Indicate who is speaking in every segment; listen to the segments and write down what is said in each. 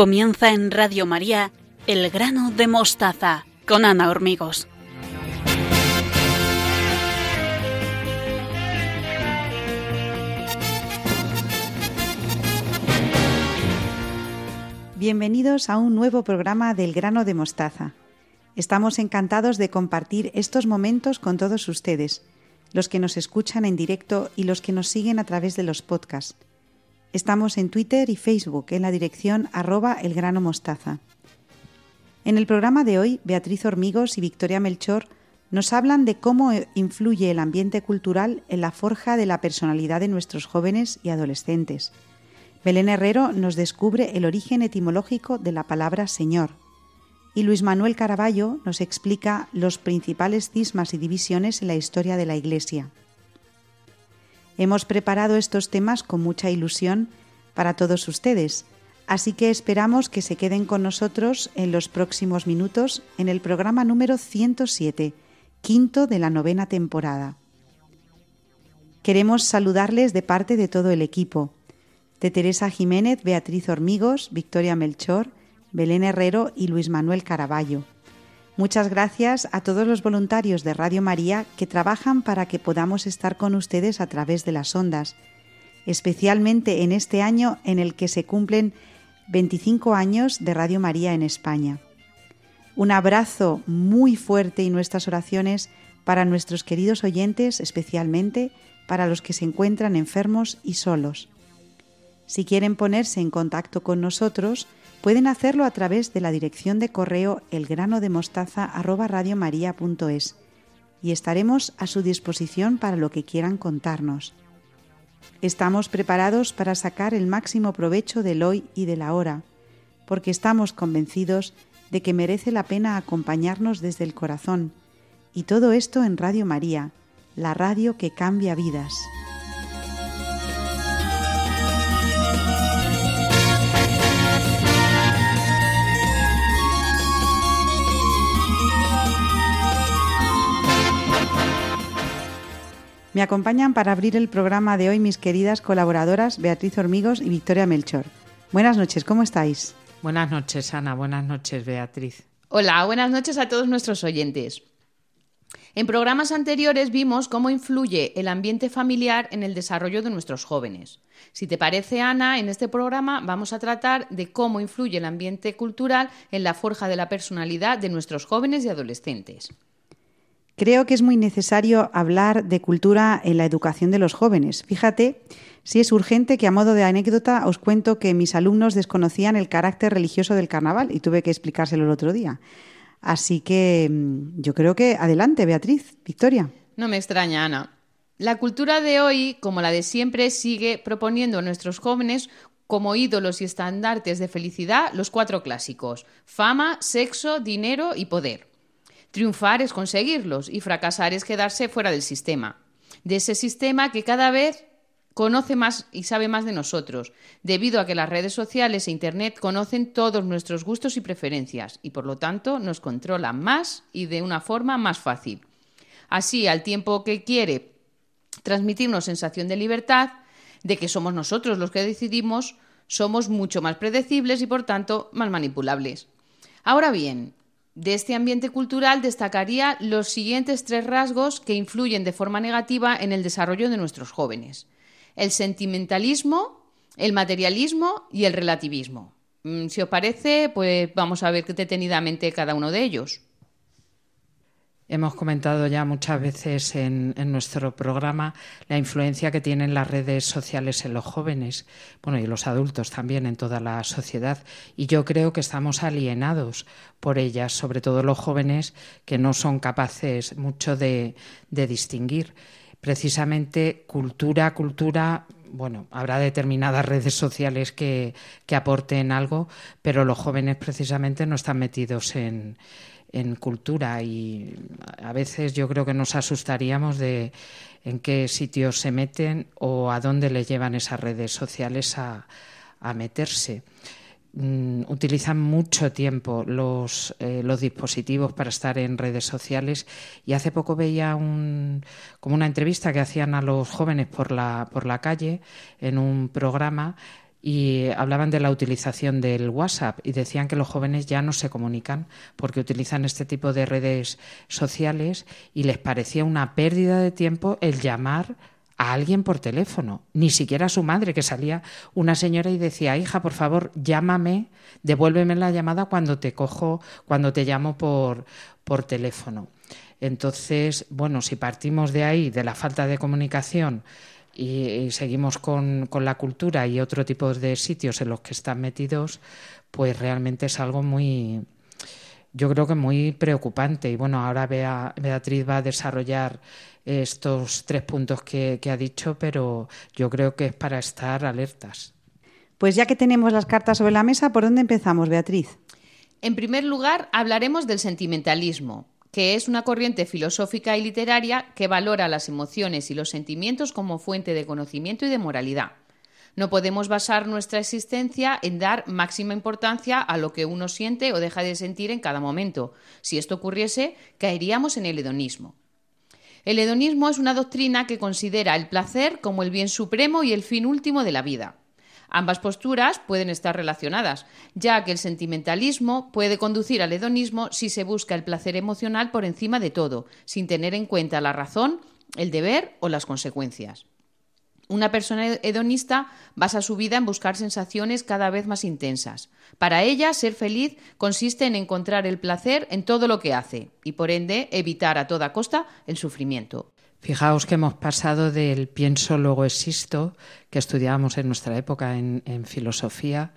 Speaker 1: Comienza en Radio María El grano de mostaza con Ana Hormigos.
Speaker 2: Bienvenidos a un nuevo programa del grano de mostaza. Estamos encantados de compartir estos momentos con todos ustedes, los que nos escuchan en directo y los que nos siguen a través de los podcasts. Estamos en Twitter y Facebook en la dirección arroba elgranomostaza. En el programa de hoy, Beatriz Hormigos y Victoria Melchor nos hablan de cómo influye el ambiente cultural en la forja de la personalidad de nuestros jóvenes y adolescentes. Belén Herrero nos descubre el origen etimológico de la palabra Señor. Y Luis Manuel Caraballo nos explica los principales cismas y divisiones en la historia de la Iglesia. Hemos preparado estos temas con mucha ilusión para todos ustedes, así que esperamos que se queden con nosotros en los próximos minutos en el programa número 107, quinto de la novena temporada. Queremos saludarles de parte de todo el equipo, de Teresa Jiménez, Beatriz Hormigos, Victoria Melchor, Belén Herrero y Luis Manuel Caraballo. Muchas gracias a todos los voluntarios de Radio María que trabajan para que podamos estar con ustedes a través de las ondas, especialmente en este año en el que se cumplen 25 años de Radio María en España. Un abrazo muy fuerte y nuestras oraciones para nuestros queridos oyentes, especialmente para los que se encuentran enfermos y solos. Si quieren ponerse en contacto con nosotros, Pueden hacerlo a través de la dirección de correo elgranodemostaza@radiomaria.es y estaremos a su disposición para lo que quieran contarnos. Estamos preparados para sacar el máximo provecho del hoy y de la hora, porque estamos convencidos de que merece la pena acompañarnos desde el corazón, y todo esto en Radio María, la radio que cambia vidas. Me acompañan para abrir el programa de hoy mis queridas colaboradoras Beatriz Hormigos y Victoria Melchor. Buenas noches, ¿cómo estáis?
Speaker 3: Buenas noches, Ana. Buenas noches, Beatriz.
Speaker 4: Hola, buenas noches a todos nuestros oyentes. En programas anteriores vimos cómo influye el ambiente familiar en el desarrollo de nuestros jóvenes. Si te parece, Ana, en este programa vamos a tratar de cómo influye el ambiente cultural en la forja de la personalidad de nuestros jóvenes y adolescentes.
Speaker 2: Creo que es muy necesario hablar de cultura en la educación de los jóvenes. Fíjate si es urgente que a modo de anécdota os cuento que mis alumnos desconocían el carácter religioso del carnaval y tuve que explicárselo el otro día. Así que mm, yo creo que adelante, Beatriz, Victoria.
Speaker 4: No me extraña, Ana. La cultura de hoy, como la de siempre, sigue proponiendo a nuestros jóvenes como ídolos y estandartes de felicidad los cuatro clásicos, fama, sexo, dinero y poder. Triunfar es conseguirlos y fracasar es quedarse fuera del sistema. De ese sistema que cada vez conoce más y sabe más de nosotros, debido a que las redes sociales e Internet conocen todos nuestros gustos y preferencias y por lo tanto nos controlan más y de una forma más fácil. Así, al tiempo que quiere transmitirnos sensación de libertad, de que somos nosotros los que decidimos, somos mucho más predecibles y por tanto más manipulables. Ahora bien, de este ambiente cultural destacaría los siguientes tres rasgos que influyen de forma negativa en el desarrollo de nuestros jóvenes. El sentimentalismo, el materialismo y el relativismo. Mm, si os parece, pues vamos a ver detenidamente cada uno de ellos.
Speaker 3: Hemos comentado ya muchas veces en, nuestro programa la influencia que tienen las redes sociales en los jóvenes, bueno, y los adultos también en toda la sociedad. Y yo creo que estamos alienados por ellas, sobre todo los jóvenes que no son capaces mucho de, distinguir. Precisamente cultura, cultura, bueno, habrá determinadas redes sociales que, que, aporten algo, pero los jóvenes precisamente no están metidos en, en cultura y a veces yo creo que nos asustaríamos de en qué sitios se meten o a dónde le llevan esas redes sociales a, meterse. Mm, utilizan mucho tiempo los, eh, los dispositivos para estar en redes sociales y hace poco veía un, como una entrevista que hacían a los jóvenes por la, por la calle en un programa y hablaban de la utilización del WhatsApp y decían que los jóvenes ya no se comunican porque utilizan este tipo de redes sociales y les parecía una pérdida de tiempo el llamar a alguien por teléfono, ni siquiera a su madre, que salía una señora y decía, hija, por favor, llámame, devuélveme la llamada cuando te cojo, cuando te llamo por, por teléfono. Entonces, bueno, si partimos de ahí, de la falta de comunicación, y, seguimos con, con, la cultura y otro tipo de sitios en los que están metidos, pues realmente es algo muy, yo creo que muy preocupante. Y bueno, ahora Beatriz va a desarrollar estos tres puntos que, que ha dicho, pero yo creo que es para estar alertas.
Speaker 2: Pues ya que tenemos las cartas sobre la mesa, ¿por dónde empezamos, Beatriz?
Speaker 4: En primer lugar, hablaremos del sentimentalismo, que es una corriente filosófica y literaria que valora las emociones y los sentimientos como fuente de conocimiento y de moralidad. No podemos basar nuestra existencia en dar máxima importancia a lo que uno siente o deja de sentir en cada momento. Si esto ocurriese, caeríamos en el hedonismo. El hedonismo es una doctrina que considera el placer como el bien supremo y el fin último de la vida. Ambas posturas pueden estar relacionadas, ya que el sentimentalismo puede conducir al hedonismo si se busca el placer emocional por encima de todo, sin tener en cuenta la razón, el deber o las consecuencias. Una persona hedonista basa su vida en buscar sensaciones cada vez más intensas. Para ella, ser feliz consiste en encontrar el placer en todo lo que hace y, por ende, evitar a toda costa el sufrimiento.
Speaker 3: Fijaos que hemos pasado del pienso, luego existo, que estudiábamos en nuestra época en, filosofía.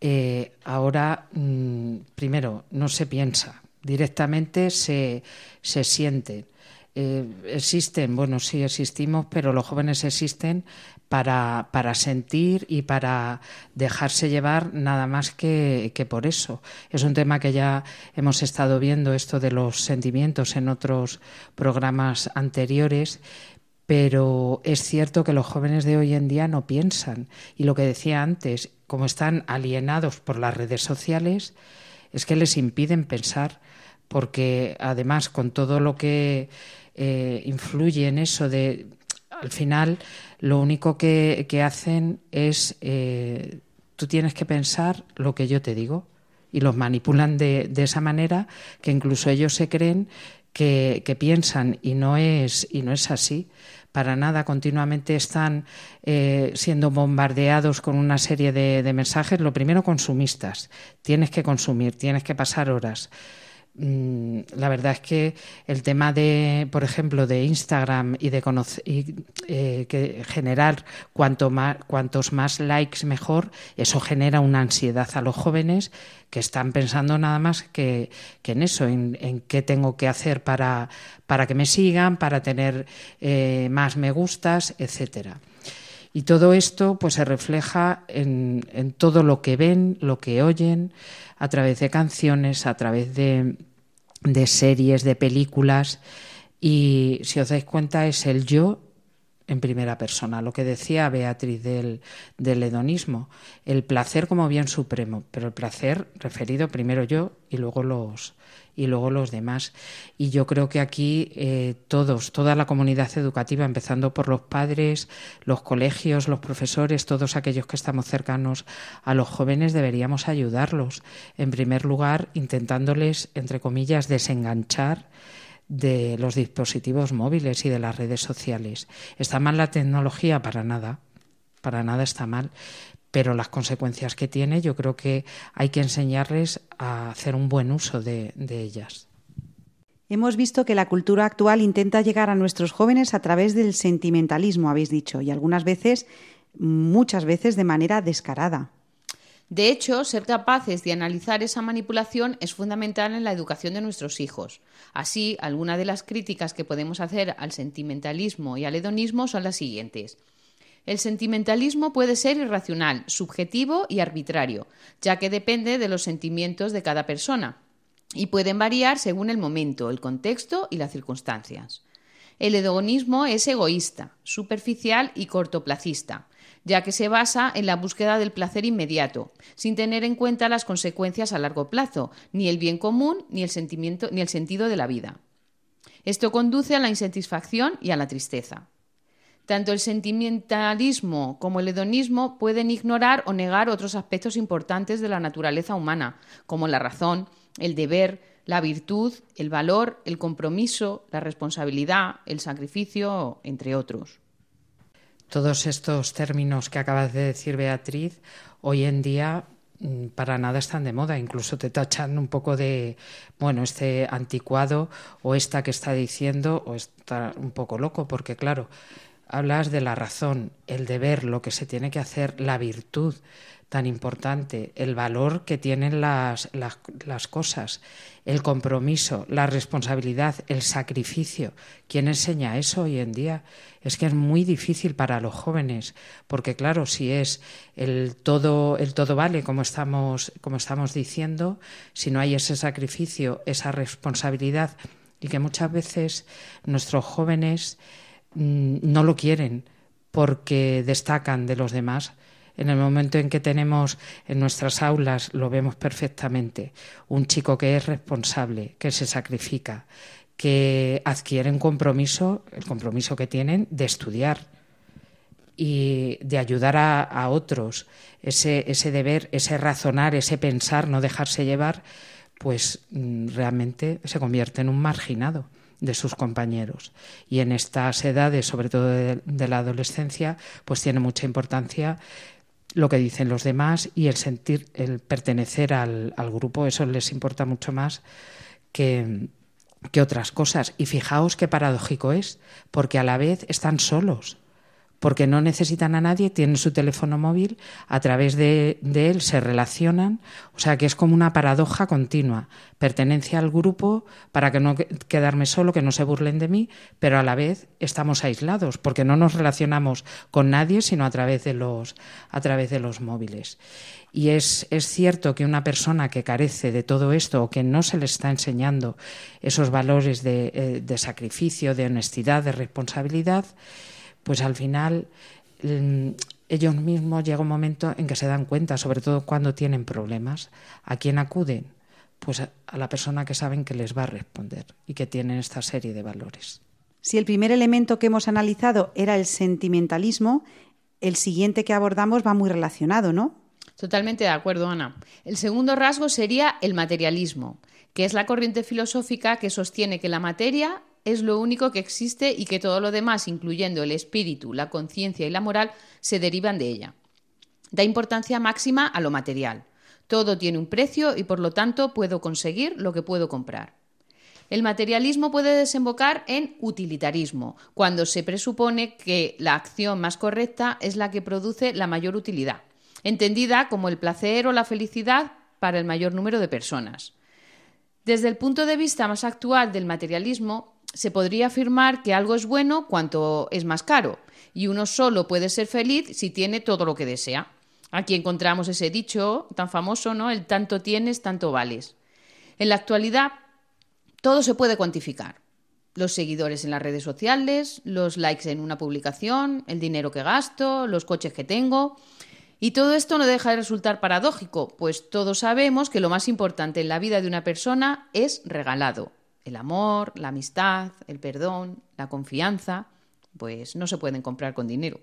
Speaker 3: Eh, ahora, mm, primero, no se piensa, directamente se, se siente. Eh, existen, bueno, sí existimos, pero los jóvenes existen para, para sentir y para dejarse llevar nada más que, que, por eso. Es un tema que ya hemos estado viendo, esto de los sentimientos en otros programas anteriores, pero es cierto que los jóvenes de hoy en día no piensan. Y lo que decía antes, como están alienados por las redes sociales, es que les impiden pensar, porque además con todo lo que eh, influye en eso de al final lo único que, hacen es eh, tú tienes que pensar lo que yo te digo y los manipulan de, de esa manera que incluso ellos se creen que, piensan y no es y no es así. Para nada continuamente están eh, siendo bombardeados con una serie de mensajes lo primero consumistas. Tienes que consumir tienes que pasar horas la verdad es que el tema de, por ejemplo, de Instagram y de eh, que generar cuantos más likes mejor, eso genera una ansiedad a los jóvenes que están pensando nada más que, en eso, en, qué tengo que hacer para, para que me sigan, para tener eh, más me gustas, etcétera. Y todo esto pues se refleja en todo lo que ven, lo que oyen, a través de canciones, a través de, de series, de películas, y si os dais cuenta es el yo en primera persona, lo que decía Beatriz del, del hedonismo, el placer como bien supremo, pero el placer referido primero yo y luego los, y luego los demás. Y yo creo que aquí eh, todos, toda la comunidad educativa, empezando por los padres, los colegios, los profesores, todos aquellos que estamos cercanos a los jóvenes, deberíamos ayudarlos. En primer lugar, intentándoles, entre comillas, desenganchar de los dispositivos móviles y de las redes sociales. ¿Está mal la tecnología? Para nada, para nada está mal, pero las consecuencias que tiene yo creo que hay que enseñarles a hacer un buen uso de, ellas.
Speaker 2: Hemos visto que la cultura actual intenta llegar a nuestros jóvenes a través del sentimentalismo, habéis dicho, y algunas veces, muchas veces de manera descarada.
Speaker 4: De hecho, ser capaces de analizar esa manipulación es fundamental en la educación de nuestros hijos. Así, algunas de las críticas que podemos hacer al sentimentalismo y al hedonismo son las siguientes. El sentimentalismo puede ser irracional, subjetivo y arbitrario, ya que depende de los sentimientos de cada persona y pueden variar según el momento, el contexto y las circunstancias. El hedonismo es egoísta, superficial y cortoplacista, ya que se basa en la búsqueda del placer inmediato, sin tener en cuenta las consecuencias a largo plazo, ni el bien común, ni el, sentimiento, ni el sentido de la vida. Esto conduce a la insatisfacción y a la tristeza. Tanto el sentimentalismo como el hedonismo pueden ignorar o negar otros aspectos importantes de la naturaleza humana, como la razón, el deber, la virtud, el valor, el compromiso, la responsabilidad, el sacrificio, entre otros.
Speaker 3: Todos estos términos que acabas de decir, Beatriz, hoy en día mm, para nada están de moda, incluso te tachan un poco de, bueno, este anticuado o esta que está diciendo o está un poco loco, porque claro, hablas de la razón, el deber, lo que se tiene que hacer, la virtud tan importante, el valor que tienen las, las, cosas, el compromiso, la responsabilidad, el sacrificio. ¿Quién enseña eso hoy en día? Es que es muy difícil para los jóvenes, porque claro, si es el todo, el todo vale, como estamos, como estamos diciendo, si no hay ese sacrificio, esa responsabilidad, y que muchas veces nuestros jóvenes Mm, no lo quieren porque destacan de los demás. En el momento en que tenemos en nuestras aulas, lo vemos perfectamente, un chico que es responsable, que se sacrifica, que adquiere un compromiso, el compromiso que tienen de estudiar y de ayudar a, otros, ese, deber, ese razonar, ese pensar, no dejarse llevar, pues mm, realmente se convierte en un marginado de sus compañeros. Y en estas edades, sobre todo de, la adolescencia, pues tiene mucha importancia lo que dicen los demás y el sentir, el pertenecer al, al grupo, eso les importa mucho más que, que otras cosas. Y fijaos qué paradójico es, porque a la vez están solos porque no necesitan a nadie, tienen su teléfono móvil, a través de, él se relacionan, o sea que es como una paradoja continua, pertenencia al grupo para que no quedarme solo, que no se burlen de mí, pero a la vez estamos aislados, porque no nos relacionamos con nadie, sino a través de los, a través de los móviles. Y es, es cierto que una persona que carece de todo esto o que no se le está enseñando esos valores de, eh, de sacrificio, de honestidad, de responsabilidad, pues al final mm, ellos mismos llega un momento en que se dan cuenta, sobre todo cuando tienen problemas, ¿a quién acuden? Pues a, la persona que saben que les va a responder y que tienen esta serie de valores.
Speaker 2: Si el primer elemento que hemos analizado era el sentimentalismo, el siguiente que abordamos va muy relacionado, ¿no?
Speaker 4: Totalmente de acuerdo, Ana. El segundo rasgo sería el materialismo, que es la corriente filosófica que sostiene que la materia es lo único que existe y que todo lo demás, incluyendo el espíritu, la conciencia y la moral, se derivan de ella. Da importancia máxima a lo material. Todo tiene un precio y por lo tanto puedo conseguir lo que puedo comprar. El materialismo puede desembocar en utilitarismo, cuando se presupone que la acción más correcta es la que produce la mayor utilidad, entendida como el placer o la felicidad para el mayor número de personas. Desde el punto de vista más actual del materialismo, se podría afirmar que algo es bueno cuanto es más caro, y uno solo puede ser feliz si tiene todo lo que desea. Aquí encontramos ese dicho tan famoso, ¿no? El tanto tienes, tanto vales. En la actualidad, todo se puede cuantificar. Los seguidores en las redes sociales, los likes en una publicación, el dinero que gasto, los coches que tengo. Y todo esto no deja de resultar paradójico, pues todos sabemos que lo más importante en la vida de una persona es regalado, el amor, la amistad, el perdón, la confianza, pues no se pueden comprar con dinero.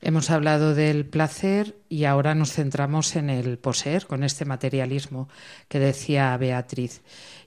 Speaker 3: Hemos hablado del placer y ahora nos centramos en el poseer, con este materialismo que decía Beatriz.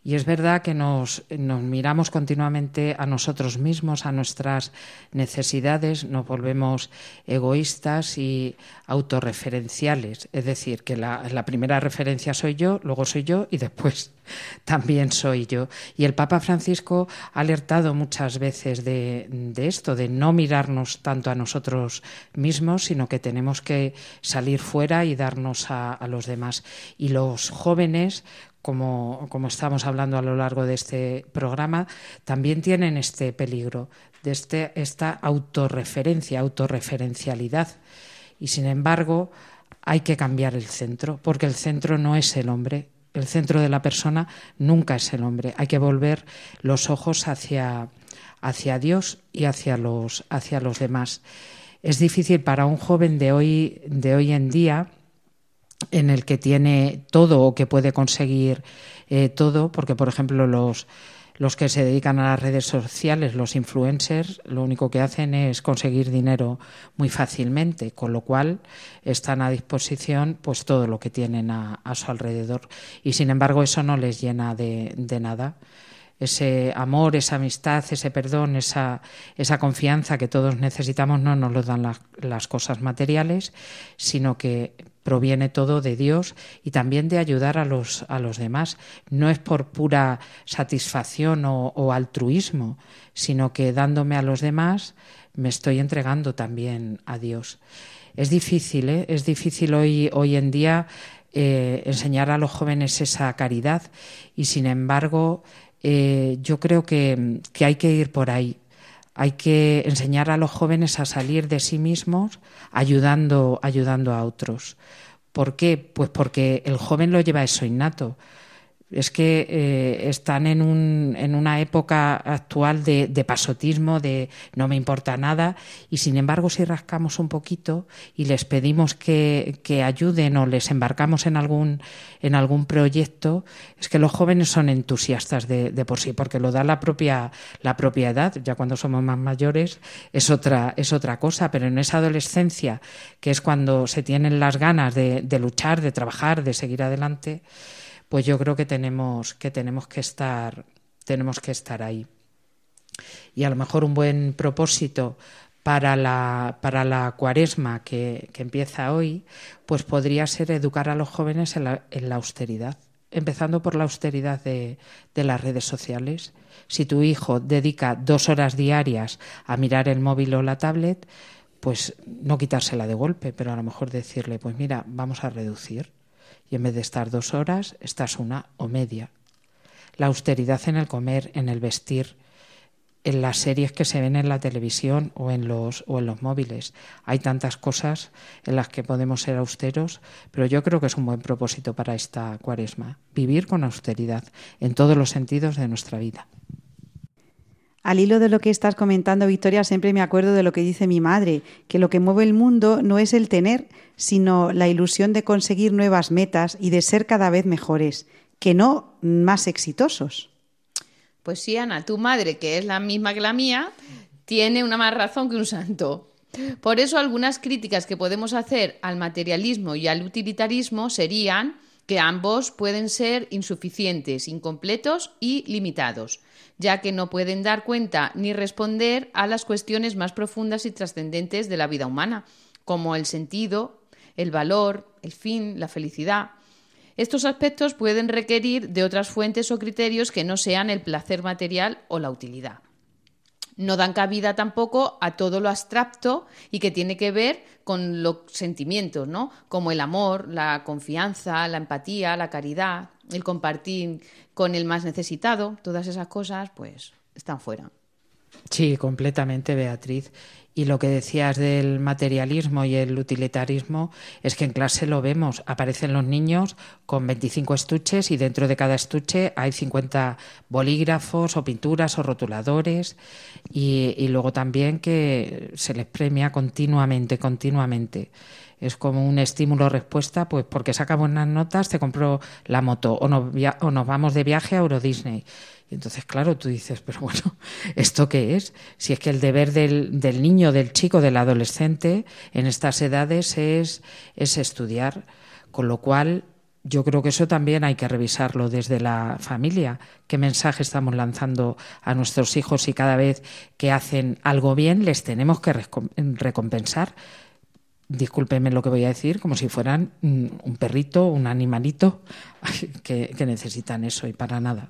Speaker 3: Y es verdad que nos, miramos continuamente a nosotros mismos, a nuestras necesidades, nos volvemos egoístas y autorreferenciales. Es decir, que la, primera referencia soy yo, luego soy yo y después también soy yo. Y el Papa Francisco ha alertado muchas veces de, esto, de no mirarnos tanto a nosotros mismos, sino que tenemos que salir fuera y darnos a, a los demás. Y los jóvenes como, estamos hablando a lo largo de este programa, también tienen este peligro de este, esta autorreferencia, autorreferencialidad. Y sin embargo, hay que cambiar el centro, porque el centro no es el hombre, el centro de la persona nunca es el hombre. Hay que volver los ojos hacia, hacia Dios y hacia los, hacia los demás. Es difícil para un joven de hoy, de hoy en día en el que tiene todo o que puede conseguir eh, todo, porque por ejemplo los, los que se dedican a las redes sociales, los influencers, lo único que hacen es conseguir dinero muy fácilmente, con lo cual están a disposición pues todo lo que tienen a, su alrededor. Y sin embargo eso no les llena de, nada ese amor, esa amistad, ese perdón, esa, esa confianza que todos necesitamos no nos lo dan las cosas materiales, sino que proviene todo de Dios y también de ayudar a los, a los demás. No es por pura satisfacción o, altruismo, sino que dándome a los demás me estoy entregando también a Dios. Es difícil, ¿eh? es difícil hoy, hoy en día eh, enseñar a los jóvenes esa caridad y sin embargo eh, yo creo que, que hay que ir por ahí hay que enseñar a los jóvenes a salir de sí mismos ayudando, ayudando a otros. ¿Por qué? Pues porque el joven lo lleva eso innato es que eh, están en, un, en, una época actual de, pasotismo, de no me importa nada, y sin embargo si rascamos un poquito y les pedimos que, ayuden o les embarcamos en algún, en algún proyecto, es que los jóvenes son entusiastas de, por sí, porque lo da la propia, la propia edad, ya cuando somos más mayores es otra, es otra cosa, pero en esa adolescencia, que es cuando se tienen las ganas de, de luchar, de trabajar, de seguir adelante, pues yo creo que tenemos que tenemos que estar tenemos que estar ahí. Y a lo mejor un buen propósito para la, para la cuaresma que, empieza hoy, pues podría ser educar a los jóvenes en la, austeridad, empezando por la austeridad de, de, las redes sociales. Si tu hijo dedica dos horas diarias a mirar el móvil o la tablet, pues no quitársela de golpe, pero a lo mejor decirle, pues mira, vamos a reducir y en vez de estar dos horas, estás una o media. La austeridad en el comer, en el vestir, en las series que se ven en la televisión o en los, o en los móviles. Hay tantas cosas en las que podemos ser austeros, pero yo creo que es un buen propósito para esta cuaresma, vivir con austeridad en todos los sentidos de nuestra vida.
Speaker 2: Al hilo de lo que estás comentando, Victoria, siempre me acuerdo de lo que dice mi madre, que lo que mueve el mundo no es el tener, sino la ilusión de conseguir nuevas metas y de ser cada vez mejores, que no más exitosos.
Speaker 4: Pues sí, Ana, tu madre, que es la misma que la mía, tiene una más razón que un santo. Por eso algunas críticas que podemos hacer al materialismo y al utilitarismo serían que ambos pueden ser insuficientes, incompletos y limitados ya que no pueden dar cuenta ni responder a las cuestiones más profundas y trascendentes de la vida humana, como el sentido, el valor, el fin, la felicidad. Estos aspectos pueden requerir de otras fuentes o criterios que no sean el placer material o la utilidad no dan cabida tampoco a todo lo abstracto y que tiene que ver con los sentimientos, ¿no? Como el amor, la confianza, la empatía, la caridad, el compartir con el más necesitado, todas esas cosas, pues están fuera.
Speaker 3: Sí, completamente, Beatriz. Y lo que decías del materialismo y el utilitarismo es que en clase lo vemos. Aparecen los niños con 25 estuches y dentro de cada estuche hay 50 bolígrafos o pinturas o rotuladores. Y, luego también que se les premia continuamente, continuamente es como un estímulo-respuesta, pues porque saca buenas notas, te compro la moto o nos, o nos vamos de viaje a Euro Disney. Y entonces, claro, tú dices, pero bueno, ¿esto qué es? Si es que el deber del, niño, del chico, del adolescente en estas edades es, es estudiar, con lo cual yo creo que eso también hay que revisarlo desde la familia. ¿Qué mensaje estamos lanzando a nuestros hijos y cada vez que hacen algo bien les tenemos que recompensar? discúlpeme lo que voy a decir, como si fueran un perrito, un animalito que, necesitan eso y para nada.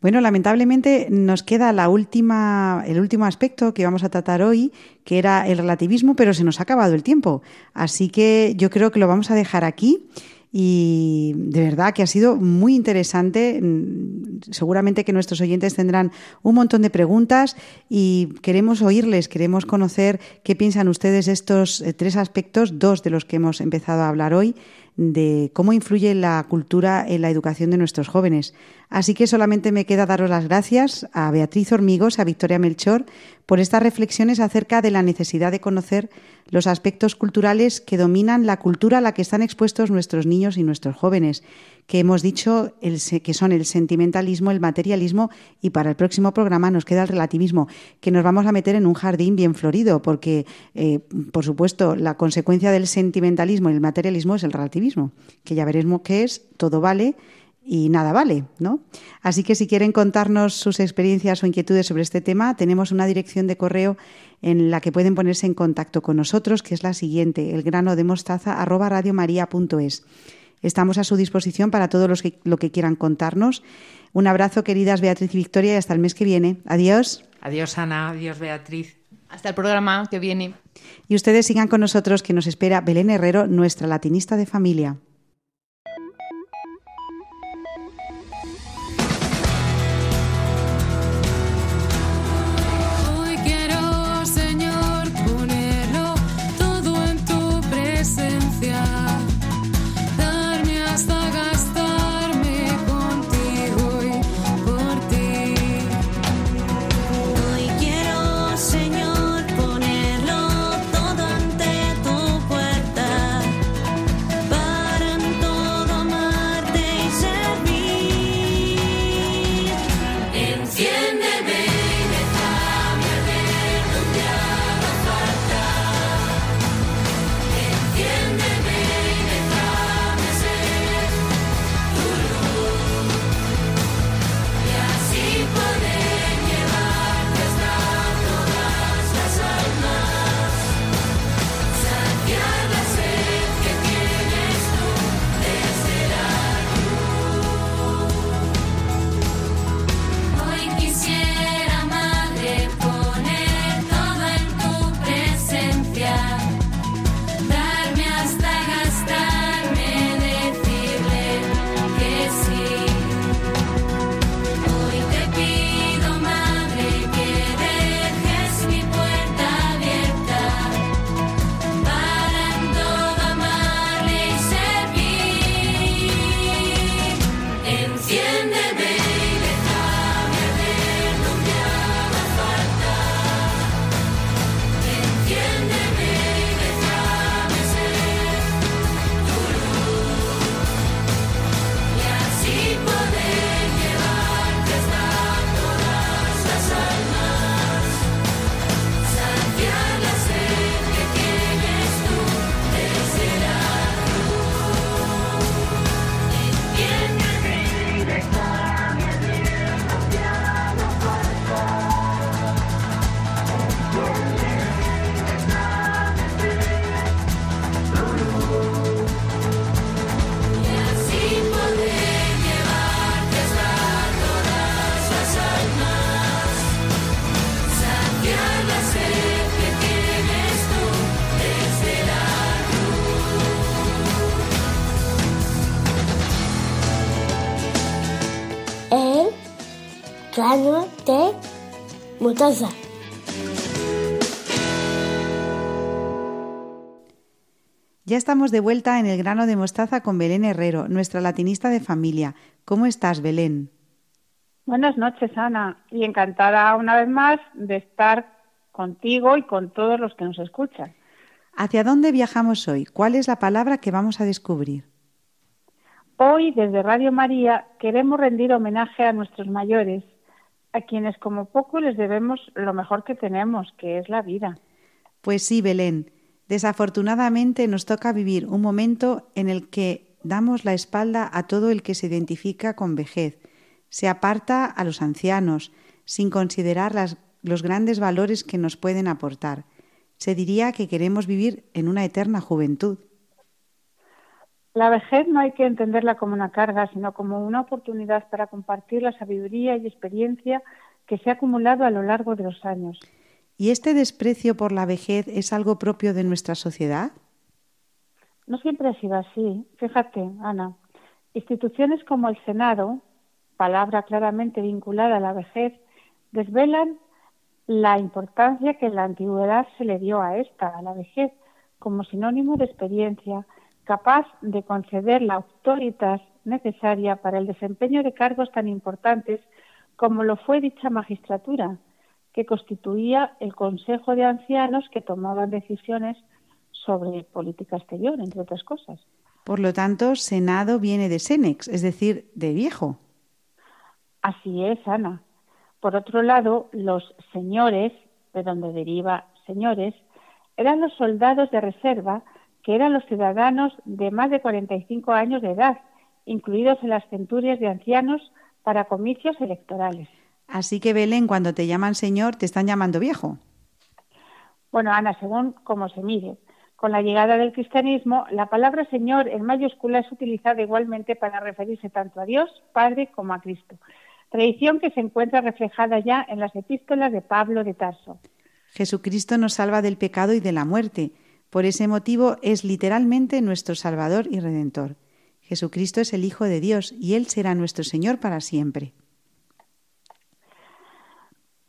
Speaker 2: Bueno, lamentablemente nos queda la última, el último aspecto que vamos a tratar hoy, que era el relativismo, pero se nos ha acabado el tiempo. Así que yo creo que lo vamos a dejar aquí y de verdad que ha sido muy interesante. Mm, seguramente que nuestros oyentes tendrán un montón de preguntas y queremos oírles, queremos conocer qué piensan ustedes estos eh, tres aspectos, dos de los que hemos empezado a hablar hoy, de cómo influye la cultura en la educación de nuestros jóvenes. Así que solamente me queda daros las gracias a Beatriz Hormigos, a Victoria Melchor, por estas reflexiones acerca de la necesidad de conocer los aspectos culturales que dominan la cultura a la que están expuestos nuestros niños y nuestros jóvenes, que hemos dicho que son el sentimentalismo, el materialismo y para el próximo programa nos queda el relativismo, que nos vamos a meter en un jardín bien florido, porque, eh, por supuesto, la consecuencia del sentimentalismo y el materialismo es el relativismo, que ya veremos qué es, todo vale y nada vale, ¿no? Así que si quieren contarnos sus experiencias o inquietudes sobre este tema, tenemos una dirección de correo en la que pueden ponerse en contacto con nosotros, que es la siguiente, elgranodemostaza@radiomaria.es. Estamos a su disposición para todos los que lo que quieran contarnos. Un abrazo, queridas Beatriz y Victoria, y hasta el mes que viene. Adiós.
Speaker 3: Adiós, Ana. Adiós, Beatriz.
Speaker 4: Hasta el programa que viene.
Speaker 2: Y ustedes sigan con nosotros, que nos espera Belén Herrero, nuestra latinista de familia. Ya estamos de vuelta en el grano de mostaza con Belén Herrero, nuestra latinista de familia. ¿Cómo estás, Belén?
Speaker 5: Buenas noches, Ana, y encantada una vez más de estar contigo y con todos los que nos escuchan.
Speaker 2: ¿Hacia dónde viajamos hoy? ¿Cuál es la palabra que vamos a descubrir?
Speaker 5: Hoy, desde Radio María, queremos rendir homenaje a nuestros mayores a quienes como poco les debemos lo mejor que tenemos, que es la vida.
Speaker 2: Pues sí, Belén. Desafortunadamente nos toca vivir un momento en el que damos la espalda a todo el que se identifica con vejez, se aparta a los ancianos, sin considerar los grandes valores que nos pueden aportar. Se diría que queremos vivir en una eterna juventud.
Speaker 5: La vejez no hay que entenderla como una carga, sino como una oportunidad para compartir la sabiduría y experiencia que se ha acumulado a lo largo de los años.
Speaker 2: ¿Y este desprecio por la vejez es algo propio de nuestra sociedad?
Speaker 5: No siempre ha sido así. Fíjate, Ana, instituciones como el Senado, palabra claramente vinculada a la vejez, desvelan la importancia que en la antigüedad se le dio a esta, a la vejez, como sinónimo de experiencia, capaz de conceder la autoridad necesaria para el desempeño de cargos tan importantes como lo fue dicha magistratura, que constituía el Consejo de Ancianos que tomaban decisiones sobre política exterior, entre otras cosas.
Speaker 2: Por lo tanto, Senado viene de Senex, es decir, de viejo.
Speaker 5: Así es, Ana. Por otro lado, los señores, de donde deriva señores, eran los soldados de reserva que eran los ciudadanos de más de 45 años de edad, incluidos en las centurias de ancianos para comicios electorales.
Speaker 2: Así que, Belén, cuando te llaman señor, te están llamando viejo.
Speaker 5: Bueno, Ana, según cómo se mire. Con la llegada del cristianismo, la palabra Señor en mayúscula es utilizada igualmente para referirse tanto a Dios, Padre, como a Cristo. Tradición que se encuentra reflejada ya en las epístolas de Pablo de Tarso.
Speaker 2: Jesucristo nos salva del pecado y de la muerte. Por ese motivo es literalmente nuestro Salvador y Redentor. Jesucristo es el Hijo de Dios y Él será nuestro Señor para siempre.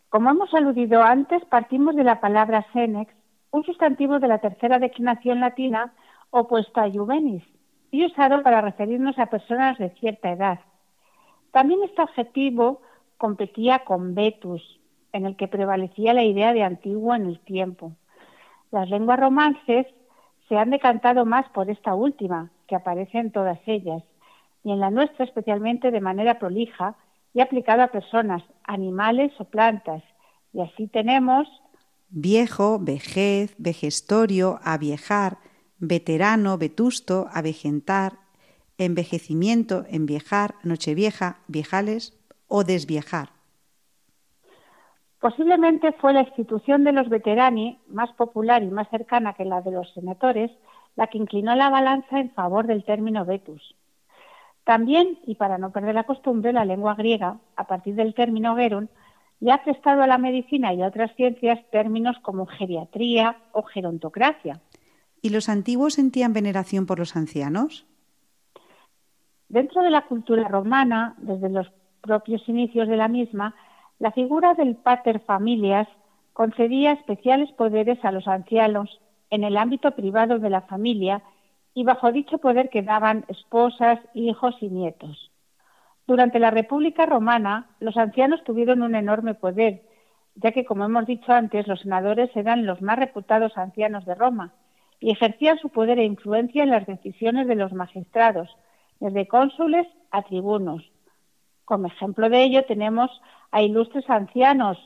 Speaker 5: Como hemos aludido antes, partimos de la palabra senex, un sustantivo de la tercera declinación latina opuesto a juvenis y usado para referirnos a personas de cierta edad. También este adjetivo competía con vetus, en el que prevalecía la idea de antiguo en el tiempo. Las lenguas romances se han decantado más por esta última, que aparece en todas ellas, y en la nuestra especialmente de manera prolija y aplicada a personas, animales o plantas. Y así tenemos
Speaker 2: viejo, vejez, vejestorio, aviejar, veterano, vetusto, avejentar, envejecimiento, enviejar, nochevieja, viejales o desviejar.
Speaker 5: Posiblemente fue la institución de los veterani, más popular y más cercana que la de los senadores, la que inclinó la balanza en favor del término vetus. También, y para no perder la costumbre, la lengua griega, a partir del término gerun, ya ha prestado a la medicina y a otras ciencias términos como geriatría o gerontocracia.
Speaker 2: ¿Y los antiguos sentían veneración por los ancianos?
Speaker 5: Dentro de la cultura romana, desde los propios inicios de la misma, la figura del pater familias concedía especiales poderes a los ancianos en el ámbito privado de la familia y bajo dicho poder quedaban esposas, hijos y nietos. Durante la República Romana, los ancianos tuvieron un enorme poder, ya que, como hemos dicho antes, los senadores eran los más reputados ancianos de Roma y ejercían su poder e influencia en las decisiones de los magistrados, desde cónsules a tribunos. Como ejemplo de ello tenemos a ilustres ancianos,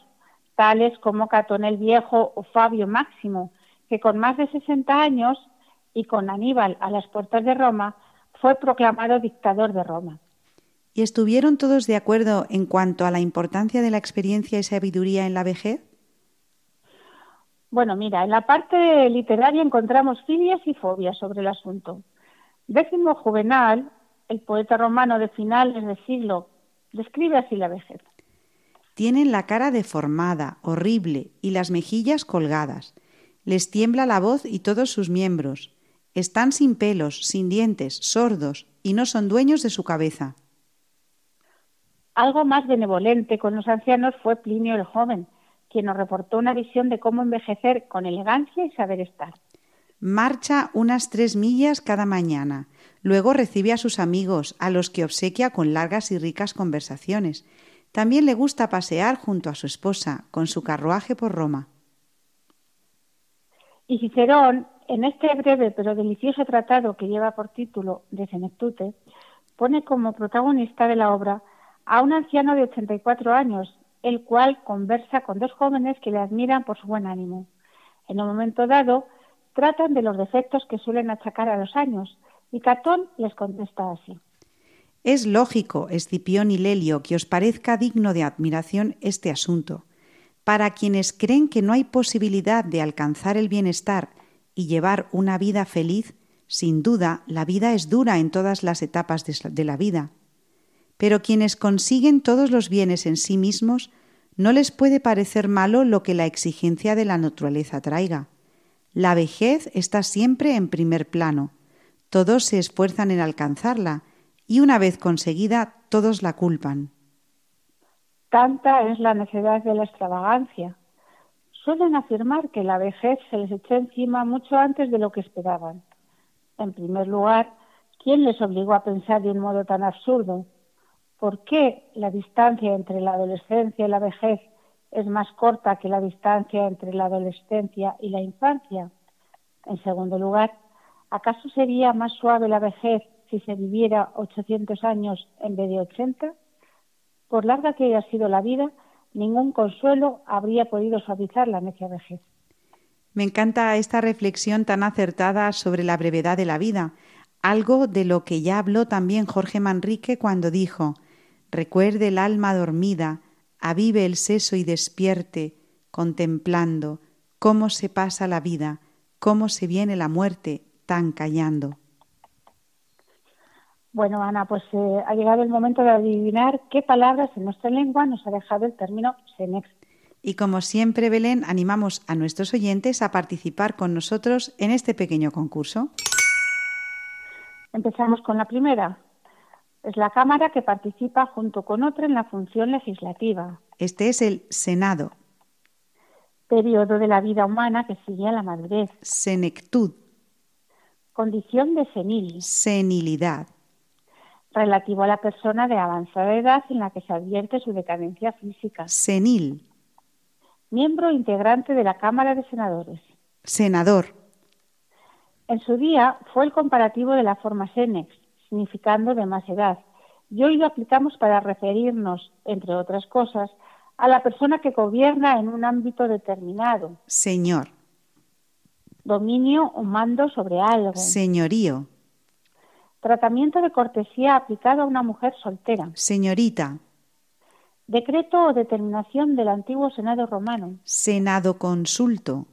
Speaker 5: tales como Catón el Viejo o Fabio Máximo, que con más de 60 años y con Aníbal a las puertas de Roma, fue proclamado dictador de Roma.
Speaker 2: ¿Y estuvieron todos de acuerdo en cuanto a la importancia de la experiencia y sabiduría en la vejez?
Speaker 5: Bueno, mira, en la parte literaria encontramos filias y fobias sobre el asunto. Décimo Juvenal, el poeta romano de finales del siglo, describe así la vejez.
Speaker 2: Tienen la cara deformada, horrible, y las mejillas colgadas. Les tiembla la voz y todos sus miembros. Están sin pelos, sin dientes, sordos, y no son dueños de su cabeza.
Speaker 5: Algo más benevolente con los ancianos fue Plinio el joven, quien nos reportó una visión de cómo envejecer con elegancia y saber estar.
Speaker 2: Marcha unas tres millas cada mañana. Luego recibe a sus amigos, a los que obsequia con largas y ricas conversaciones. También le gusta pasear junto a su esposa, con su carruaje por Roma.
Speaker 5: Y Cicerón, en este breve pero delicioso tratado que lleva por título De Senectute, pone como protagonista de la obra a un anciano de 84 años, el cual conversa con dos jóvenes que le admiran por su buen ánimo. En un momento dado, tratan de los defectos que suelen achacar a los años, y Catón les contesta así.
Speaker 2: Es lógico, Escipión y Lelio, que os parezca digno de admiración este asunto. Para quienes creen que no hay posibilidad de alcanzar el bienestar y llevar una vida feliz, sin duda la vida es dura en todas las etapas de la vida pero quienes consiguen todos los bienes en sí mismos, no les puede parecer malo lo que la exigencia de la naturaleza traiga. La vejez está siempre en primer plano. Todos se esfuerzan en alcanzarla y una vez conseguida todos la culpan.
Speaker 5: Tanta es la necedad de la extravagancia. Suelen afirmar que la vejez se les echó encima mucho antes de lo que esperaban. En primer lugar, ¿quién les obligó a pensar de un modo tan absurdo? ¿Por qué la distancia entre la adolescencia y la vejez es más corta que la distancia entre la adolescencia y la infancia? En segundo lugar, ¿acaso sería más suave la vejez si se viviera 800 años en vez de 80? Por larga que haya sido la vida, ningún consuelo habría podido suavizar la necia vejez.
Speaker 2: Me encanta esta reflexión tan acertada sobre la brevedad de la vida, algo de lo que ya habló también Jorge Manrique cuando dijo Recuerde el alma dormida, avive el seso y despierte, contemplando cómo se pasa la vida, cómo se viene la muerte, tan callando.
Speaker 5: Bueno, Ana, pues eh, ha llegado el momento de adivinar qué palabras en nuestra lengua nos ha dejado el término senex.
Speaker 2: Y como siempre, Belén, animamos a nuestros oyentes a participar con nosotros en este pequeño concurso.
Speaker 5: Empezamos con la primera. Es la Cámara que participa junto con otra en la función legislativa.
Speaker 2: Este es el Senado.
Speaker 5: Periodo de la vida humana que sigue a la madurez.
Speaker 2: Senectud.
Speaker 5: Condición de senil.
Speaker 2: Senilidad.
Speaker 5: Relativo a la persona de avanzada edad en la que se advierte su decadencia física.
Speaker 2: Senil
Speaker 5: miembro integrante de la Cámara de Senadores.
Speaker 2: Senador.
Speaker 5: En su día fue el comparativo de la forma senex, significando de más edad, y hoy lo aplicamos para referirnos, entre otras cosas, a la persona que gobierna en un ámbito determinado.
Speaker 2: Señor.
Speaker 5: Dominio o mando sobre algo.
Speaker 2: Señorío.
Speaker 5: Tratamiento de cortesía aplicado a una mujer soltera.
Speaker 2: Señorita.
Speaker 5: Decreto o determinación del antiguo Senado romano.
Speaker 2: Senado consulto.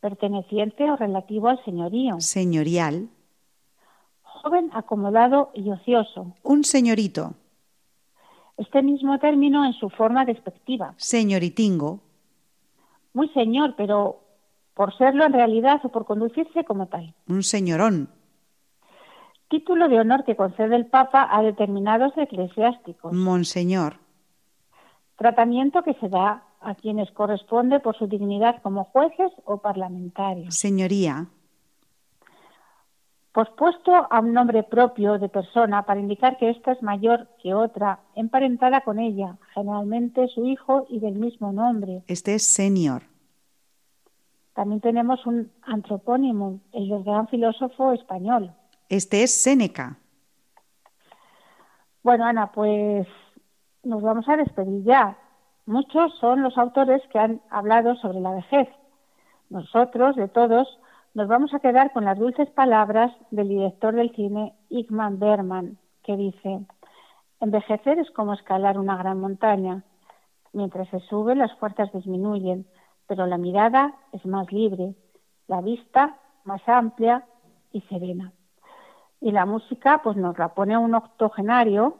Speaker 5: Perteneciente o relativo al señorío.
Speaker 2: Señorial.
Speaker 5: Joven acomodado y ocioso.
Speaker 2: Un señorito.
Speaker 5: Este mismo término en su forma despectiva.
Speaker 2: Señoritingo.
Speaker 5: Muy señor, pero por serlo en realidad o por conducirse como tal.
Speaker 2: Un señorón.
Speaker 5: Título de honor que concede el Papa a determinados eclesiásticos.
Speaker 2: Monseñor
Speaker 5: tratamiento que se da a quienes corresponde por su dignidad como jueces o parlamentarios.
Speaker 2: Señoría.
Speaker 5: Pospuesto a un nombre propio de persona para indicar que ésta es mayor que otra, emparentada con ella, generalmente su hijo y del mismo nombre.
Speaker 2: Este es senior.
Speaker 5: También tenemos un antropónimo, el del gran filósofo español.
Speaker 2: Este es Séneca.
Speaker 5: Bueno, Ana, pues nos vamos a despedir ya. Muchos son los autores que han hablado sobre la vejez. Nosotros, de todos, nos vamos a quedar con las dulces palabras del director del cine, Igman Berman, que dice, envejecer es como escalar una gran montaña. Mientras se sube, las fuerzas disminuyen, pero la mirada es más libre, la vista más amplia y serena. Y la música, pues nos la pone un octogenario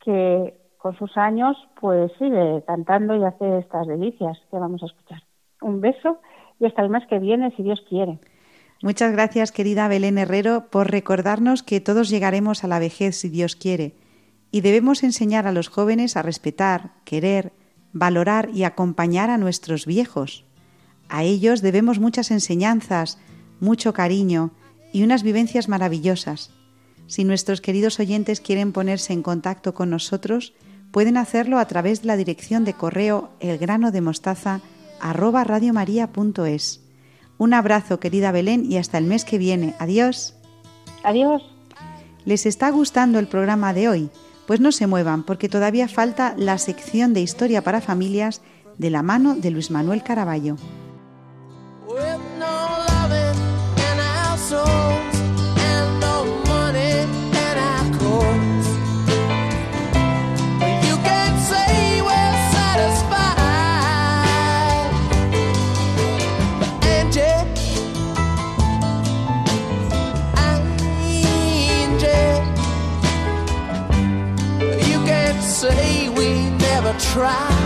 Speaker 5: que con sus años, pues sigue cantando y hace estas delicias que vamos a escuchar. Un beso y hasta el mes que viene, si Dios quiere.
Speaker 2: Muchas gracias, querida Belén Herrero, por recordarnos que todos llegaremos a la vejez, si Dios quiere, y debemos enseñar a los jóvenes a respetar, querer, valorar y acompañar a nuestros viejos. A ellos debemos muchas enseñanzas, mucho cariño y unas vivencias maravillosas. Si nuestros queridos oyentes quieren ponerse en contacto con nosotros, pueden hacerlo a través de la dirección de correo elgranodemostaza@radiomaria.es. Un abrazo, querida Belén, y hasta el mes que viene. Adiós.
Speaker 5: Adiós.
Speaker 2: ¿Les está gustando el programa de hoy? Pues no se muevan, porque todavía falta la sección de historia para familias de la mano de Luis Manuel Caraballo. cry.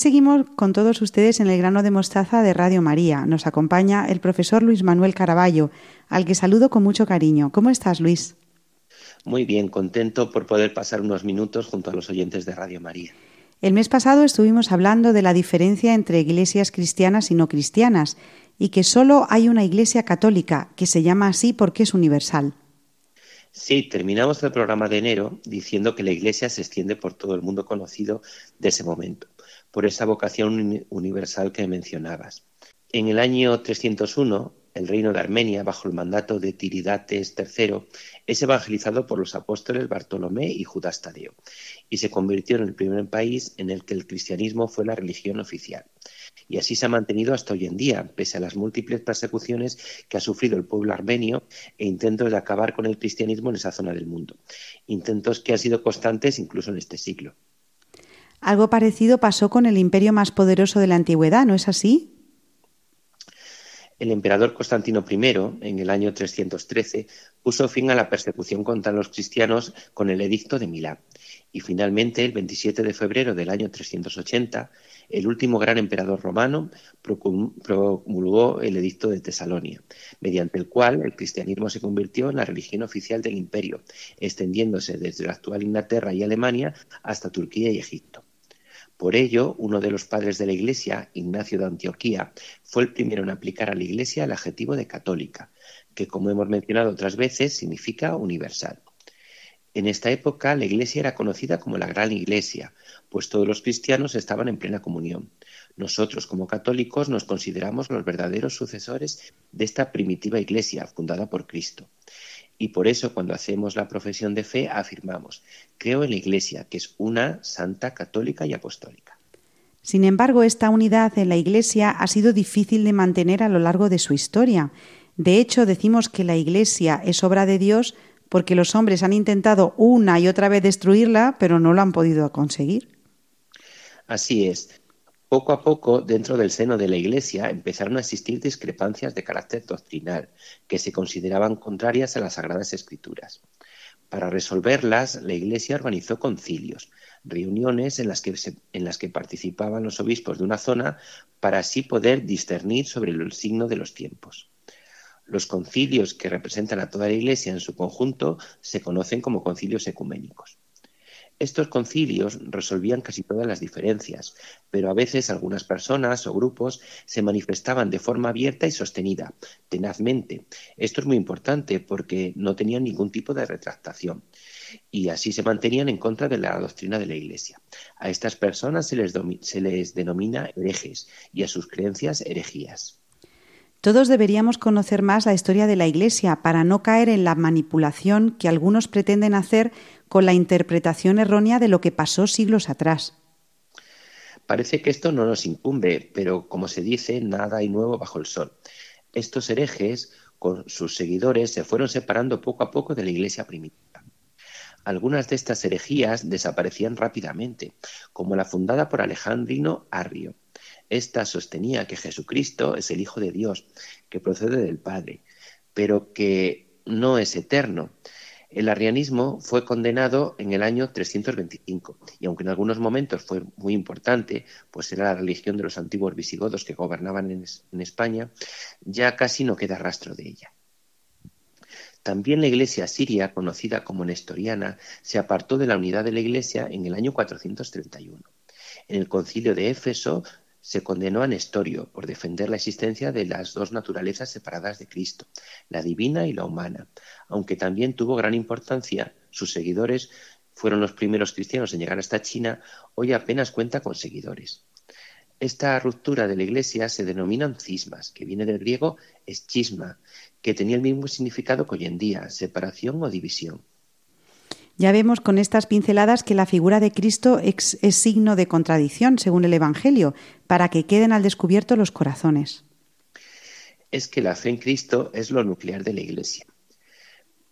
Speaker 2: Seguimos con todos ustedes en el grano de mostaza de Radio María. Nos acompaña el profesor Luis Manuel Caraballo, al que saludo con mucho cariño. ¿Cómo estás, Luis?
Speaker 6: Muy bien, contento por poder pasar unos minutos junto a los oyentes de Radio María.
Speaker 2: El mes pasado estuvimos hablando de la diferencia entre iglesias cristianas y no cristianas y que solo hay una iglesia católica que se llama así porque es universal.
Speaker 6: Sí, terminamos el programa de enero diciendo que la iglesia se extiende por todo el mundo conocido de ese momento por esa vocación universal que mencionabas. En el año 301, el reino de Armenia, bajo el mandato de Tiridates III, es evangelizado por los apóstoles Bartolomé y Judas Tadeo, y se convirtió en el primer país en el que el cristianismo fue la religión oficial. Y así se ha mantenido hasta hoy en día, pese a las múltiples persecuciones que ha sufrido el pueblo armenio e intentos de acabar con el cristianismo en esa zona del mundo. Intentos que han sido constantes incluso en este siglo.
Speaker 2: Algo parecido pasó con el imperio más poderoso de la antigüedad, ¿no es así?
Speaker 6: El emperador Constantino I, en el año 313, puso fin a la persecución contra los cristianos con el Edicto de Milán. Y finalmente, el 27 de febrero del año 380, el último gran emperador romano promulgó el Edicto de Tesalonia, mediante el cual el cristianismo se convirtió en la religión oficial del imperio, extendiéndose desde la actual Inglaterra y Alemania hasta Turquía y Egipto. Por ello, uno de los padres de la Iglesia, Ignacio de Antioquía, fue el primero en aplicar a la Iglesia el adjetivo de católica, que como hemos mencionado otras veces significa universal. En esta época la Iglesia era conocida como la Gran Iglesia, pues todos los cristianos estaban en plena comunión. Nosotros como católicos nos consideramos los verdaderos sucesores de esta primitiva Iglesia fundada por Cristo. Y por eso cuando hacemos la profesión de fe afirmamos, creo en la Iglesia, que es una, santa, católica y apostólica.
Speaker 2: Sin embargo, esta unidad en la Iglesia ha sido difícil de mantener a lo largo de su historia. De hecho, decimos que la Iglesia es obra de Dios porque los hombres han intentado una y otra vez destruirla, pero no lo han podido conseguir.
Speaker 6: Así es. Poco a poco, dentro del seno de la Iglesia, empezaron a existir discrepancias de carácter doctrinal, que se consideraban contrarias a las Sagradas Escrituras. Para resolverlas, la Iglesia organizó concilios, reuniones en las, que en las que participaban los obispos de una zona para así poder discernir sobre el signo de los tiempos. Los concilios que representan a toda la Iglesia en su conjunto se conocen como concilios ecuménicos. Estos concilios resolvían casi todas las diferencias, pero a veces algunas personas o grupos se manifestaban de forma abierta y sostenida, tenazmente. Esto es muy importante porque no tenían ningún tipo de retractación y así se mantenían en contra de la doctrina de la Iglesia. A estas personas se les, se les denomina herejes y a sus creencias herejías.
Speaker 2: Todos deberíamos conocer más la historia de la Iglesia para no caer en la manipulación que algunos pretenden hacer con la interpretación errónea de lo que pasó siglos atrás.
Speaker 6: Parece que esto no nos incumbe, pero como se dice, nada hay nuevo bajo el sol. Estos herejes, con sus seguidores, se fueron separando poco a poco de la Iglesia primitiva. Algunas de estas herejías desaparecían rápidamente, como la fundada por Alejandrino Arrio esta sostenía que Jesucristo es el Hijo de Dios, que procede del Padre, pero que no es eterno. El arrianismo fue condenado en el año 325 y aunque en algunos momentos fue muy importante, pues era la religión de los antiguos visigodos que gobernaban en, España, ya casi no queda rastro de ella. También la iglesia siria, conocida como nestoriana, se apartó de la unidad de la iglesia en el año 431. En el concilio de Éfeso se condenó a Nestorio por defender la existencia de las dos naturalezas separadas de Cristo, la divina y la humana, aunque también tuvo gran importancia, sus seguidores fueron los primeros cristianos en llegar hasta China, hoy apenas cuenta con seguidores. Esta ruptura de la Iglesia se denominan cismas, que viene del griego eschisma, que tenía el mismo significado que hoy en día, separación o división.
Speaker 2: Ya vemos con estas pinceladas que la figura de Cristo es, signo de contradicción, según el Evangelio, para que queden al descubierto los corazones.
Speaker 6: Es que la fe en Cristo es lo nuclear de la Iglesia.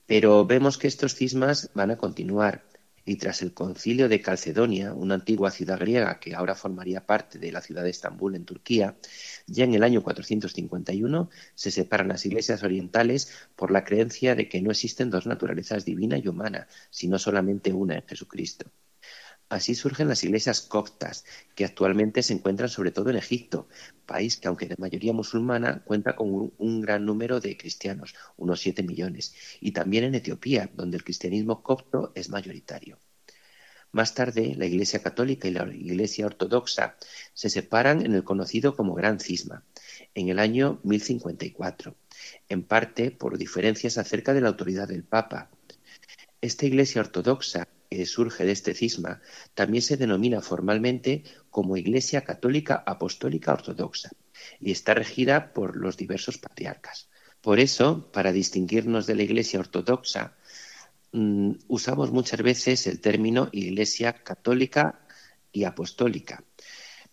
Speaker 6: Pero vemos que estos cismas van a continuar. Y tras el concilio de Calcedonia, una antigua ciudad griega que ahora formaría parte de la ciudad de Estambul en Turquía, ya en el año 451 se separan las iglesias orientales por la creencia de que no existen dos naturalezas divina y humana, sino solamente una en Jesucristo. Así surgen las iglesias coptas, que actualmente se encuentran sobre todo en Egipto, país que, aunque de mayoría musulmana, cuenta con un, gran número de cristianos, unos 7 millones, y también en Etiopía, donde el cristianismo copto es mayoritario. Más tarde, la Iglesia Católica y la Iglesia Ortodoxa se separan en el conocido como Gran Cisma, en el año 1054, en parte por diferencias acerca de la autoridad del Papa. Esta Iglesia Ortodoxa que surge de este cisma también se denomina formalmente como Iglesia Católica Apostólica Ortodoxa y está regida por los diversos patriarcas. Por eso, para distinguirnos de la Iglesia Ortodoxa, mm, usamos muchas veces el término Iglesia Católica y Apostólica,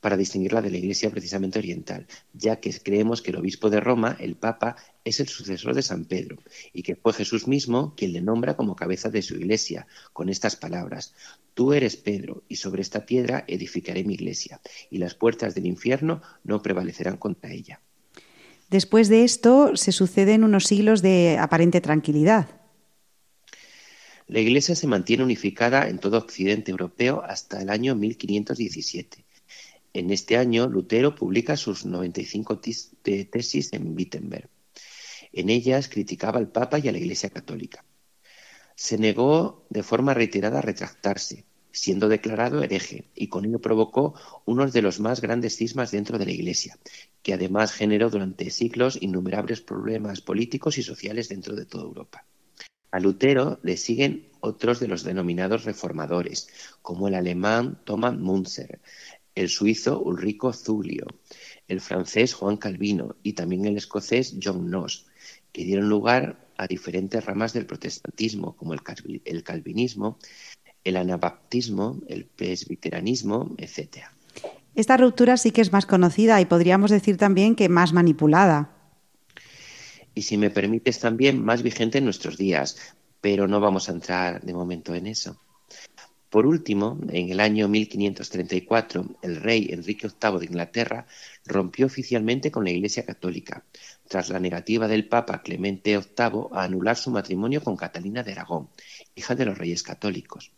Speaker 6: para distinguirla de la Iglesia precisamente oriental, ya que creemos que el obispo de Roma, el Papa, es el sucesor de San Pedro y que fue Jesús mismo quien le nombra como cabeza de su Iglesia, con estas palabras, Tú eres Pedro, y sobre esta piedra edificaré mi Iglesia, y las puertas del infierno no prevalecerán contra ella.
Speaker 2: Después de esto se suceden unos siglos de aparente tranquilidad.
Speaker 6: La Iglesia se mantiene unificada en todo Occidente europeo hasta el año 1517 en este año, Lutero publica sus 95 tesis en Wittenberg. En ellas criticaba al Papa y a la Iglesia Católica. Se negó de forma reiterada a retractarse, siendo declarado hereje, y con ello provocó uno de los más grandes cismas dentro de la Iglesia, que además generó durante siglos innumerables problemas políticos y sociales dentro de toda Europa. A Lutero le siguen otros de los denominados reformadores, como el alemán Thomas Munzer, el suizo Ulrico Zulio, el francés Juan Calvino y también el escocés John Knox, que dieron lugar a diferentes ramas del protestantismo, como el, calvinismo, el anabaptismo, el presbiteranismo, etc.
Speaker 2: Esta ruptura sí que es más conocida y podríamos decir también que más manipulada.
Speaker 6: Y si me permites también más vigente en nuestros días, pero no vamos a entrar de momento en eso. Por último, en el año 1534, el rey Enrique VIII de Inglaterra rompió oficialmente con la Iglesia Católica, tras la negativa del Papa Clemente VIII a anular su matrimonio con Catalina de Aragón, hija de los reyes católicos.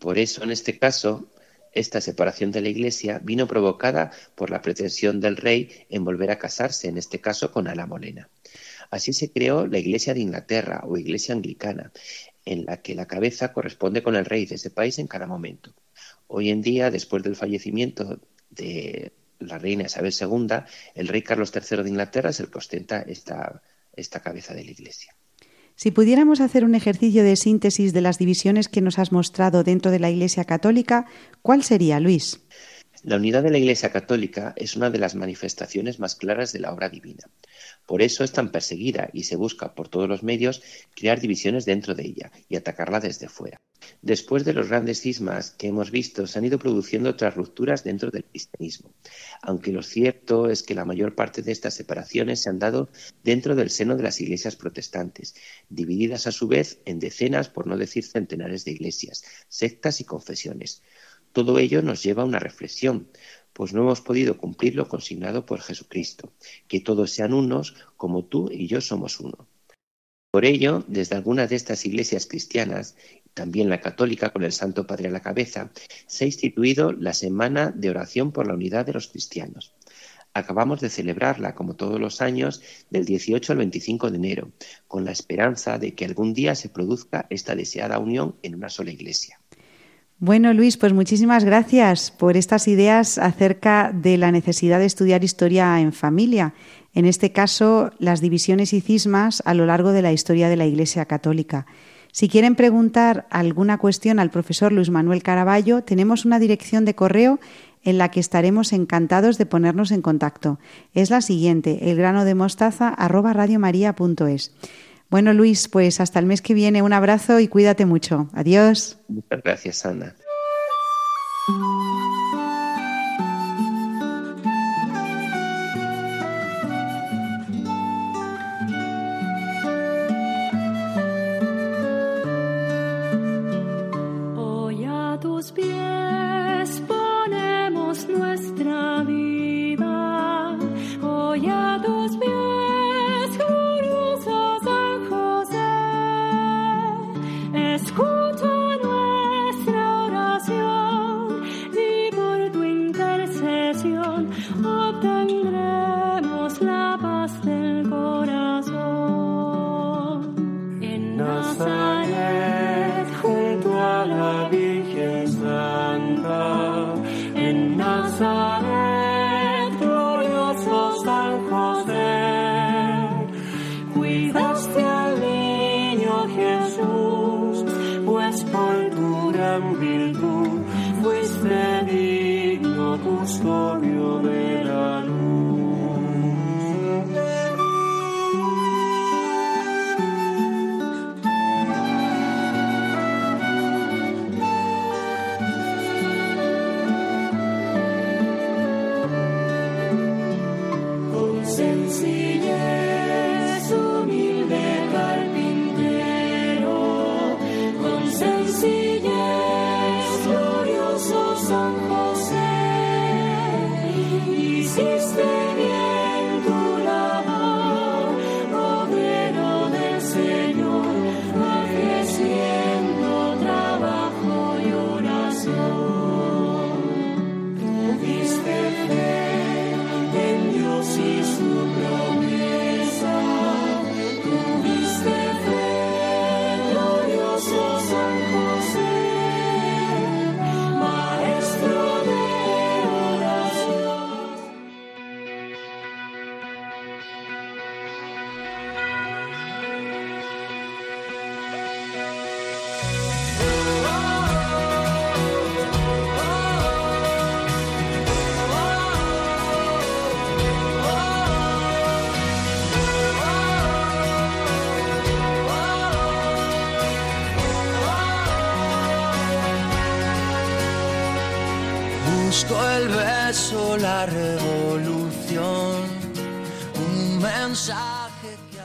Speaker 6: Por eso, en este caso, esta separación de la Iglesia vino provocada por la pretensión del rey en volver a casarse, en este caso con Ala Molena. Así se creó la Iglesia de Inglaterra o Iglesia Anglicana, en la que la cabeza corresponde con el rey de ese país en cada momento. Hoy en día, después del fallecimiento de la reina Isabel II, el rey Carlos III de Inglaterra es el que ostenta esta, esta cabeza de la Iglesia.
Speaker 2: Si pudiéramos hacer un ejercicio de síntesis de las divisiones que nos has mostrado dentro de la Iglesia Católica, ¿cuál sería, Luis?
Speaker 6: La unidad de la Iglesia Católica es una de las manifestaciones más claras de la obra divina. Por eso es tan perseguida y se busca por todos los medios crear divisiones dentro de ella y atacarla desde fuera. Después de los grandes cismas que hemos visto, se han ido produciendo otras rupturas dentro del cristianismo, aunque lo cierto es que la mayor parte de estas separaciones se han dado dentro del seno de las iglesias protestantes, divididas a su vez en decenas, por no decir centenares de iglesias, sectas y confesiones. Todo ello nos lleva a una reflexión, pues no hemos podido cumplir lo consignado por Jesucristo, que todos sean unos como tú y yo somos uno. Por ello, desde algunas de estas iglesias cristianas, también la católica con el Santo Padre a la cabeza, se ha instituido la Semana de Oración por la Unidad de los Cristianos. Acabamos de celebrarla, como todos los años, del 18 al 25 de enero, con la esperanza de que algún día se produzca esta deseada unión en una sola iglesia.
Speaker 2: Bueno, Luis, pues muchísimas gracias por estas ideas acerca de la necesidad de estudiar historia en familia. En este caso, las divisiones y cismas a lo largo de la historia de la Iglesia Católica. Si quieren preguntar alguna cuestión al profesor Luis Manuel Caraballo, tenemos una dirección de correo en la que estaremos encantados de ponernos en contacto. Es la siguiente, elgranodemostaza@radiomaria.es. Bueno, Luis, pues hasta el mes que viene, un abrazo y cuídate mucho. Adiós.
Speaker 6: Muchas gracias, Ana.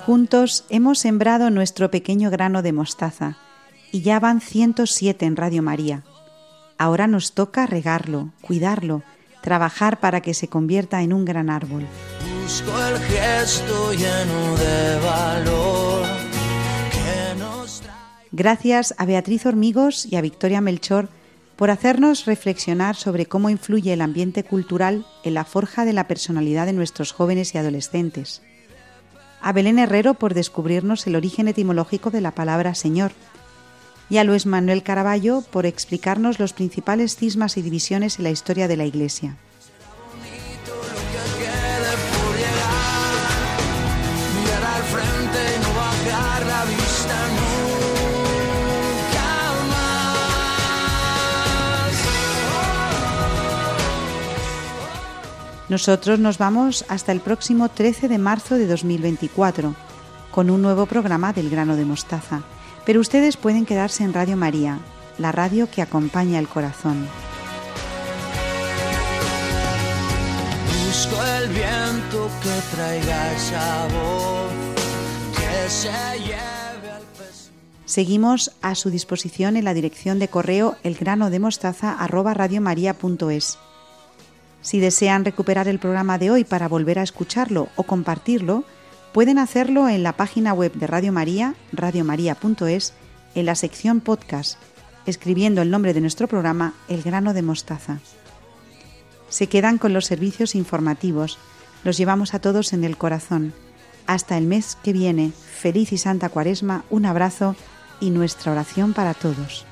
Speaker 2: Juntos hemos sembrado nuestro pequeño grano de mostaza y ya van 107 en Radio María. Ahora nos toca regarlo, cuidarlo, trabajar para que se convierta en un gran árbol. Busco el gesto lleno de valor Gracias a Beatriz Hormigos y a Victoria Melchor por hacernos reflexionar sobre cómo influye el ambiente cultural en la forja de la personalidad de nuestros jóvenes y adolescentes. A Belén Herrero por descubrirnos el origen etimológico de la palabra Señor. Y a Luis Manuel Caraballo por explicarnos los principales cismas y divisiones en la historia de la Iglesia. Nosotros nos vamos hasta el próximo 13 de marzo de 2024 con un nuevo programa del grano de mostaza. Pero ustedes pueden quedarse en Radio María, la radio que acompaña el corazón. Busco el viento que traiga esa que se lleve al Seguimos a su disposición en la dirección de correo elgranodemostaza@radiomaria.es. Si desean recuperar el programa de hoy para volver a escucharlo o compartirlo, pueden hacerlo en la página web de Radio María, radiomaria.es, en la sección podcast, escribiendo el nombre de nuestro programa El grano de mostaza. Se quedan con los servicios informativos, los llevamos a todos en el corazón. Hasta el mes que viene, feliz y santa cuaresma, un abrazo y nuestra oración para todos.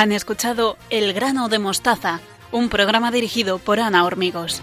Speaker 1: Han escuchado El grano de mostaza, un programa dirigido por Ana Hormigos.